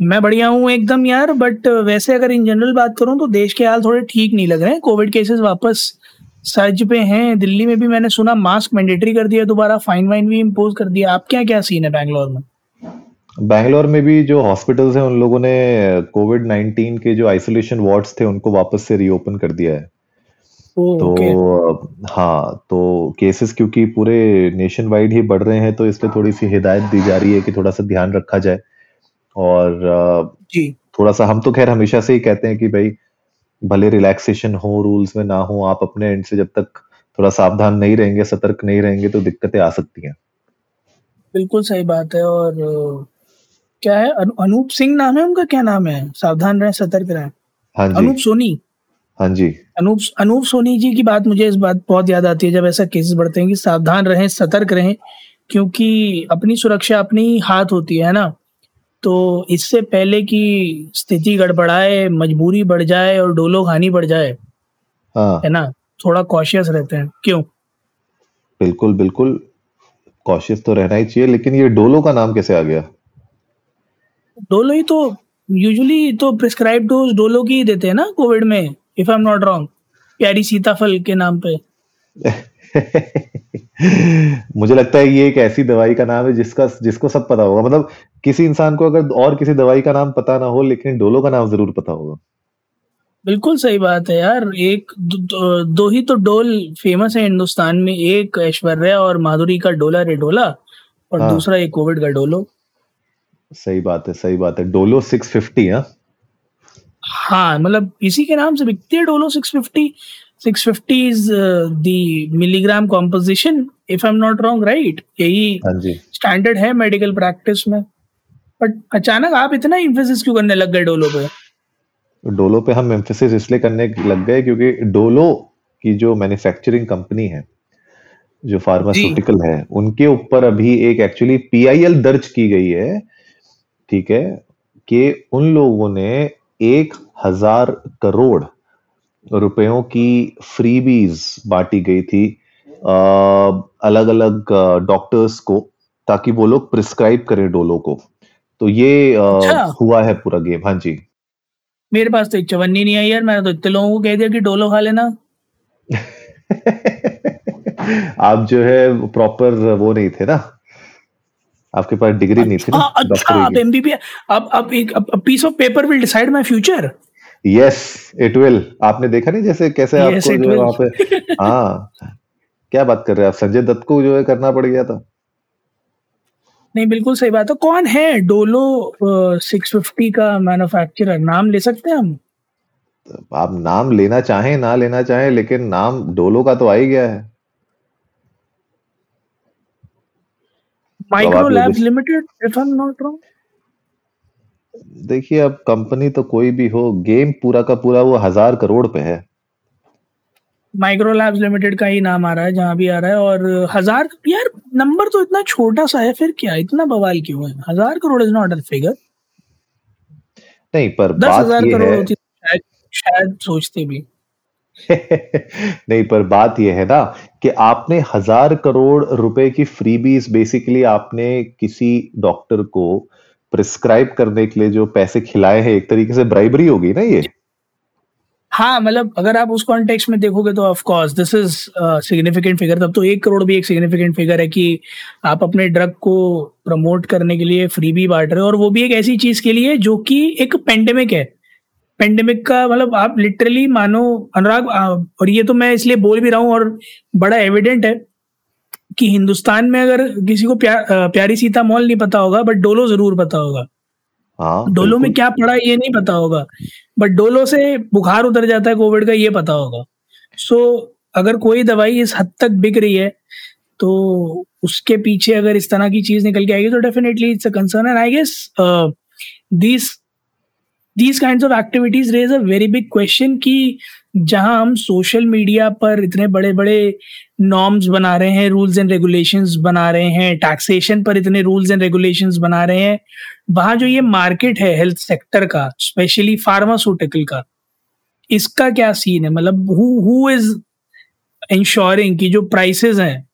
मैं बढ़िया हूँ एकदम यार बट वैसे अगर इन जनरल बात करूँ तो देश के हाल थोड़े ठीक नहीं लग रहे हैं। कोविड केसेस वापस सर्ज पे हैं। दिल्ली में भी मैंने सुना मास्क मैंडेटरी कर दिया दोबारा फाइन वाइन भी इम्पोज कर दिया। आप क्या क्या सीन है बैंगलोर में? बैंगलोर में भी जो हॉस्पिटल्स हैं उन लोगों ने कोविड 19 के जो आइसोलेशन वार्ड्स थे उनको वापस से रीओपन कर दिया है। तो okay. हाँ तो केसेस क्योंकि पूरे नेशन वाइड ही बढ़ रहे हैं तो इसलिए थोड़ी सी हिदायत दी जा रही है कि थोड़ा सा ध्यान रखा जाए। और जी। थोड़ा सा हम तो खैर हमेशा से ही कहते हैं कि भाई भले रिलैक्सेशन हो रूल्स में ना हो आप अपने एंड से जब तक थोड़ा सावधान नहीं रहेंगे सतर्क नहीं रहेंगे तो दिक्कतें आ सकती हैं। बिल्कुल सही बात है और क्या है? अनूप सिंह नाम है उनका? क्या नाम है? सावधान रहें सतर्क रहें। हाँ जी। अनूप सोनी। हाँ जी। अनूप अनूप सोनी जी की बात मुझे इस बात बहुत याद आती है जब ऐसा केसेस बढ़ते हैं कि सावधान रहें सतर्क रहें क्योंकि अपनी सुरक्षा अपनी हाथ होती है ना? तो इससे पहले कि स्थिति गड़बड़ाए मजबूरी बढ़ जाए और डोलो खानी बढ़ जाए हाँ। है ना? थोड़ा कॉशियस रहते हैं। क्यों? बिल्कुल बिल्कुल। कॉशियस तो रहना ही चाहिए लेकिन ये डोलो का नाम कैसे आ गया? डोलो ही तो यूजुअली तो प्रिस्क्राइब डोज डोलो की ही देते हैं ना कोविड में if I am not wrong प्यारी सीताफल के नाम पे। मुझे लगता है ये एक ऐसी दवाई का नाम है जिसका जिसको सब पता होगा। मतलब किसी इंसान को अगर और किसी दवाई का नाम पता ना हो लेकिन डोलो का नाम ज़रूर पता होगा। बिल्कुल सही बात है यार। एक दो, दो ही तो डोल फ़ेमस है हिंदुस्तान में। एक ऐश्वर्या और माधुरी का डोला रे डोला और हाँ। दूसरा एक कोविड का डोलो। सही बात है सही बात है। डोलो सिक्स फिफ्टी हाँ। हाँ मतलब इसी के नाम से बिकती है Dolo six fifty 650 is uh, the milligram composition if i'm not wrong right? यही स्टैंडर्ड हाँ है मेडिकल प्रैक्टिस में। बट अचानक आप इतना इम्फेसिस क्यों करने लग गए डोलो पे? डोलो पे हम एम्फेसिस इसलिए करने लग गए क्योंकि डोलो की जो मैन्युफैक्चरिंग कंपनी है जो फार्मास्यूटिकल है उनके ऊपर अभी एक एक्चुअली पीआईएल दर्ज की गई है ठीक है कि उन लोगों ने एक हज़ार करोड़ रुपयों की फ्रीबीज बांटी गई थी अलग अलग डॉक्टर्स को ताकि वो लोग प्रिस्क्राइब करें डोलो को। तो ये अच्छा। हुआ है पूरा गेम हाँ जी। मेरे पास तो एक चवन्नी नहीं आई यार मैंने तो इतने लोगों को कह दिया कि डोलो खा लेना। आप जो है प्रॉपर वो नहीं थे ना? आपके पास डिग्री नहीं थी ना अच्छा आप एमबीबीएस अब अब एक piece of paper will decide my future yes it will आपने देखा नहीं जैसे कैसे yes, आपको जो है वहाँ पे हाँ। क्या बात कर रहे हैं आप? संजय दत्त को जो है करना पड़ गया था। नहीं बिल्कुल सही बात है। कौन है? डोलो सिक्स फिफ्टी का मैन्युफैक्चरर नाम ले सकते हैं हम? आप नाम लेना चाहें ना लेना चाहें लेकिन नाम डोलो का तो आ ही गया है। Micro Labs Limited if I am not wrong देखिए अब कंपनी तो कोई भी हो गेम पूरा का पूरा वो हज़ार करोड़ पे है। माइक्रो लैब्स लिमिटेड का ही नाम आ रहा है जहाँ भी आ रहा है और हज़ार यार नंबर तो इतना छोटा सा है फिर क्या? इतना बवाल क्यों है? हज़ार crore is not a figure नहीं पर दस बात हज़ार करोड़ होती शायद शायद सोचते भी। नहीं पर बात यह है ना कि आपने हज़ार करोड़ रुपए की फ्रीबीज बेसिकली आपने किसी डॉक्टर को प्रिस्क्राइब करने के लिए जो पैसे खिलाए हैं, एक तरीके से ब्राइबरी होगी ना ये? हाँ मतलब अगर आप उस कॉन्टेक्स्ट में देखोगे तो of course this is significant figure तब तो एक करोड़ भी एक सिग्निफिकेंट फिगर है कि आप अपने ड्रग को प्रमोट करने के लिए फ्री भी बांट रहे हो और वो भी एक ऐसी चीज़ के लिए जो कि एक पेंडेमिक है। पेंडेमिक का मतलब आप लिटरली मानो अनुराग और ये तो मैं इसलिए बोल भी रहा हूँ और बड़ा एविडेंट है कि हिंदुस्तान में अगर किसी को प्या, प्यारी सीता मॉल नहीं पता होगा बट डोलो ज़रूर पता होगा। हाँ, डोलो में क्या पड़ा ये नहीं पता होगा बट डोलो से बुखार उतर जाता है कोविड का ये पता होगा। सो so, अगर कोई दवाई इस हद तक बिक रही है तो उसके पीछे अगर इस तरह की चीज़ निकल के आएगी तो definitely it's a concern and I guess this these kind of activities raise a very big question कि जहाँ हम सोशल मीडिया पर इतने बड़े बड़े नॉर्म्स बना रहे हैं रूल्स एंड रेगुलेशंस बना रहे हैं टैक्सेशन पर इतने रूल्स एंड रेगुलेशंस बना रहे हैं, वहाँ जो ये मार्केट है हेल्थ सेक्टर का स्पेशली फार्मास्यूटिकल का, इसका क्या सीन है? मतलब हु इज़ इंश्योरिंग की जो प्राइसेस हैं,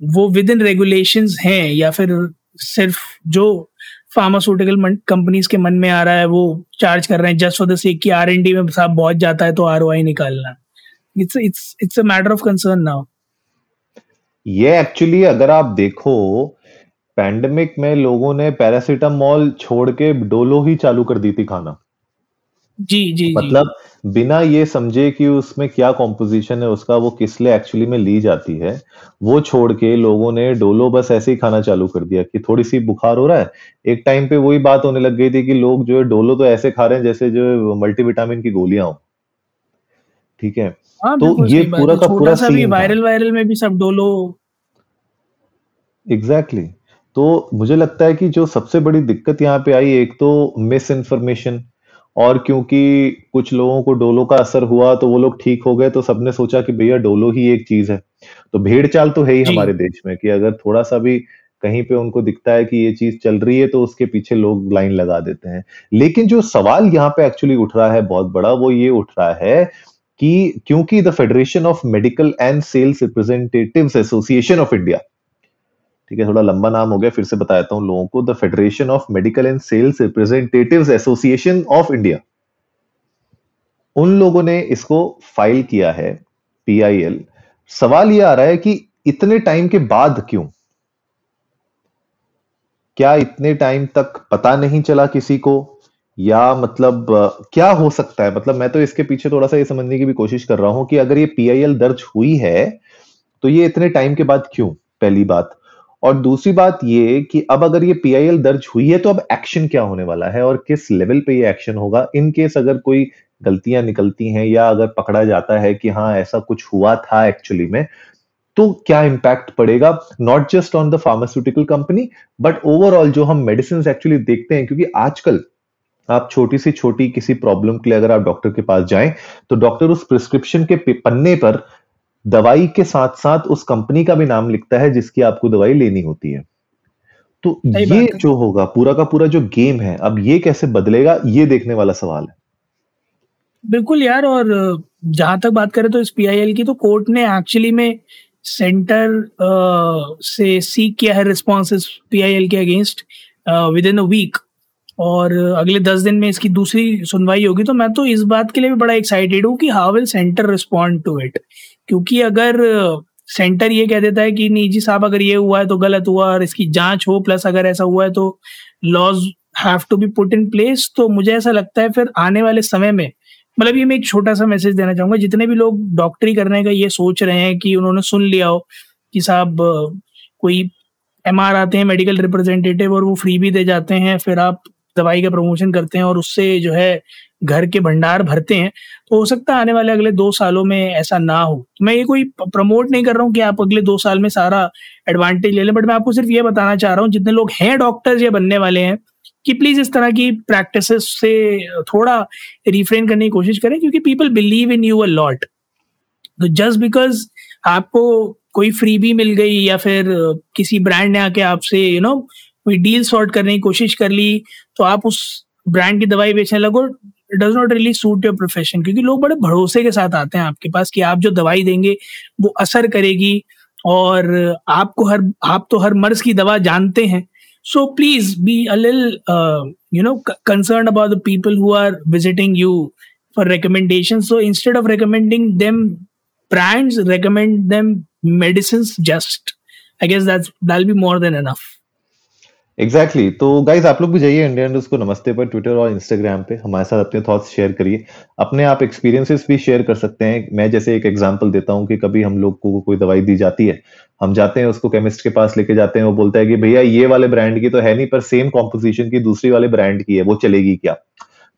वो विद इन रेगुलेशंस हैं या फिर सिर्फ़ जो फार्मास्यूटिकल कंपनीज़ के मन में आ रहा है, वो चार्ज कर रहे हैं जस्ट फॉर द सेक की आर एन डी में साहब बहुत जाता है तो आर निकालना। It's it's it's a matter of concern now ये एक्चुअली अगर आप देखो पैंडमिक में लोगों ने पैरासिटामोल छोड़ के डोलो ही चालू कर दी थी खाना। जी जी मतलब जी. बिना ये समझे कि उसमें क्या कॉम्पोजिशन है उसका वो किस लिए एक्चुअली में ली जाती है वो छोड़ के लोगों ने डोलो बस ऐसे ही खाना चालू कर दिया कि थोड़ी सी बुखार हो रहा है। एक टाइम पे वही बात होने लग गई थी कि लोग जो है डोलो तो ऐसे खा रहे हैं जैसे जो मल्टीविटामिन की गोलियाँ हो। ठीक है? हाँ, तो ये पूरा का पूरा वायरल वायरल में भी सब डोलो। Exactly exactly. तो मुझे लगता है कि जो सबसे बड़ी दिक्कत यहाँ पे आई एक तो मिस इन्फॉर्मेशन और क्योंकि कुछ लोगों को डोलो का असर हुआ तो वो लोग ठीक हो गए तो सबने सोचा कि भैया डोलो ही एक चीज़ है। तो भेड़ चाल तो है ही हमारे देश में कि अगर थोड़ा सा भी कहीं पे उनको दिखता है कि ये चीज़ चल रही है तो उसके पीछे लोग लाइन लगा देते हैं। लेकिन जो सवाल यहाँ पे एक्चुअली उठ रहा है बहुत बड़ा वो ये उठ रहा है कि क्योंकि the federation of medical and sales representative association of India ठीक है, थोड़ा लंबा नाम हो गया, फिर से बताता हूँ लोगों को, the federation of medical and sales representative association of India. उन लोगों ने इसको फ़ाइल किया है पीआईएल सवाल यह आ रहा है कि इतने टाइम के बाद क्यों? क्या इतने टाइम तक पता नहीं चला किसी को? या मतलब क्या हो सकता है? मतलब मैं तो इसके पीछे थोड़ा सा ये समझने की भी कोशिश कर रहा हूँ कि अगर ये पीआईएल दर्ज हुई है तो ये इतने टाइम के बाद क्यों? पहली बात। और दूसरी बात ये कि अब अगर ये पीआईएल दर्ज हुई है तो अब एक्शन क्या होने वाला है और किस लेवल पे ये एक्शन होगा? इन केस अगर कोई गलतियाँ निकलती हैं या अगर पकड़ा जाता है कि हाँ ऐसा कुछ हुआ था एक्चुअली में तो क्या इंपैक्ट पड़ेगा? Not just on the pharmaceutical company but overall जो हम मेडिसिन एक्चुअली देखते हैं, क्योंकि आजकल आप छोटी सी छोटी किसी प्रॉब्लम के लिए अगर आप डॉक्टर के पास जाएँ तो डॉक्टर उस प्रिस्क्रिप्शन के पन्ने पर दवाई के साथ साथ उस कंपनी का भी नाम लिखता है जिसकी आपको दवाई लेनी होती है। तो ये जो होगा पूरा का पूरा जो गेम है अब ये कैसे बदलेगा ये देखने वाला सवाल है। बिल्कुल यार और जहाँ तक बात करें तो इस पीआईएल की तो कोर्ट ने एक्चुअली में सेंटर से सीख किया है रिस्पॉन्स पीआईएल के against within a week और अगले दस दिन में इसकी दूसरी सुनवाई होगी तो मैं तो इस बात के लिए भी बड़ा एक्साइटेड हूँ कि how will centre respond to it क्योंकि अगर सेंटर ये कह देता है कि नहीं जी साहब, अगर ये हुआ है तो गलत हुआ और इसकी जाँच हो प्लस अगर ऐसा हुआ है तो laws have to be put in place तो मुझे ऐसा लगता है फिर आने वाले समय में मतलब ये मैं एक छोटा सा मैसेज देना चाहूँगा, जितने भी लोग डॉक्टरी करने का ये सोच रहे हैं कि उन्होंने सुन लिया हो कि साहब कोई एमआर आते हैं मेडिकल रिप्रेजेंटेटिव और वो फ्री भी दे जाते हैं, फिर आप दवाई का प्रमोशन करते हैं और उससे जो है घर के भंडार भरते हैं तो हो सकता है आने वाले अगले दो सालों में ऐसा ना हो। मैं ये कोई प्रमोट नहीं कर रहा हूँ कि आप अगले दो साल में सारा एडवांटेज ले लें बट मैं आपको सिर्फ़ ये बताना चाह रहा हूँ, जितने लोग हैं डॉक्टर्स या बनने वाले हैं, कि प्लीज़ इस तरह की प्रैक्टिस से थोड़ा रिफ्रेन करने की कोशिश करें, क्योंकि people believe in you a lot तो जस्ट बिकॉज़ आपको कोई फ्री भी मिल गई या फिर किसी ब्रांड ने आके आपसे यू नो कोई डील सॉर्ट करने की कोशिश कर ली तो आप उस ब्रांड की दवाई बेचने लगो does not really suit your profession क्योंकि लोग बड़े भरोसे के साथ आते हैं आपके पास कि आप जो दवाई देंगे, वो असर करेगी और आपको हर, आप तो हर मर्ज की दवा जानते हैं। So please be a you know concern about the people who are visiting you for recommendation so instead of recommending them brands, recommend them medicines just. I guess that's, that'll be more than enough. Exactly exactly. तो guys आप लोग भी जाइए Indian को नमस्ते पर Twitter और Instagram पे। हमारे साथ अपने थॉट्स शेयर करिए। अपने आप एक्सपीरियंसेस भी शेयर कर सकते हैं। मैं जैसे एक एग्जांपल देता हूँ कि कभी हम लोग को कोई दवाई दी जाती है। हम जाते हैं उसको केमिस्ट के पास लेके जाते हैं। वो बोलता है कि भैया ये वाले ब्रांड की तो है नहीं पर सेम कॉम्पोजिशन की दूसरी वाले ब्रांड की है। वो चलेगी क्या?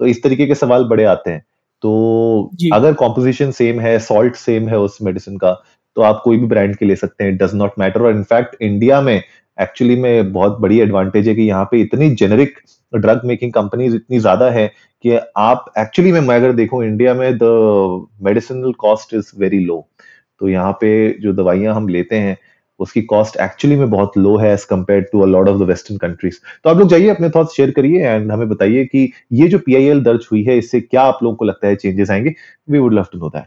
तो इस तरीके के सवाल बड़े आते हैं। तो अगर कॉम्पोजिशन सेम है सॉल्ट सेम है उस मेडिसिन का तो आप कोई भी ब्रांड के ले सकते हैं। इट डज नॉट मैटर और इनफैक्ट इंडिया में एक्चुअली में बहुत बड़ी एडवांटेज है कि यहाँ पे इतनी जेनरिक ड्रग मेकिंग कंपनीज़ इतनी ज़्यादा है कि आप एक्चुअली में, मैं अगर देखूँ इंडिया में the medicinal cost is very low तो यहाँ पे जो दवाइयाँ हम लेते हैं, उसकी कॉस्ट एक्चुअली में बहुत लो है as compare to a lot of the western countries तो आप लोग जाइए, अपने थॉट्स शेयर करिए एंड हमें बताइए कि ये जो पीआईएल दर्ज हुई है, इससे क्या आप लोगों को लगता है चेंजेस आएँगे? We would love to know that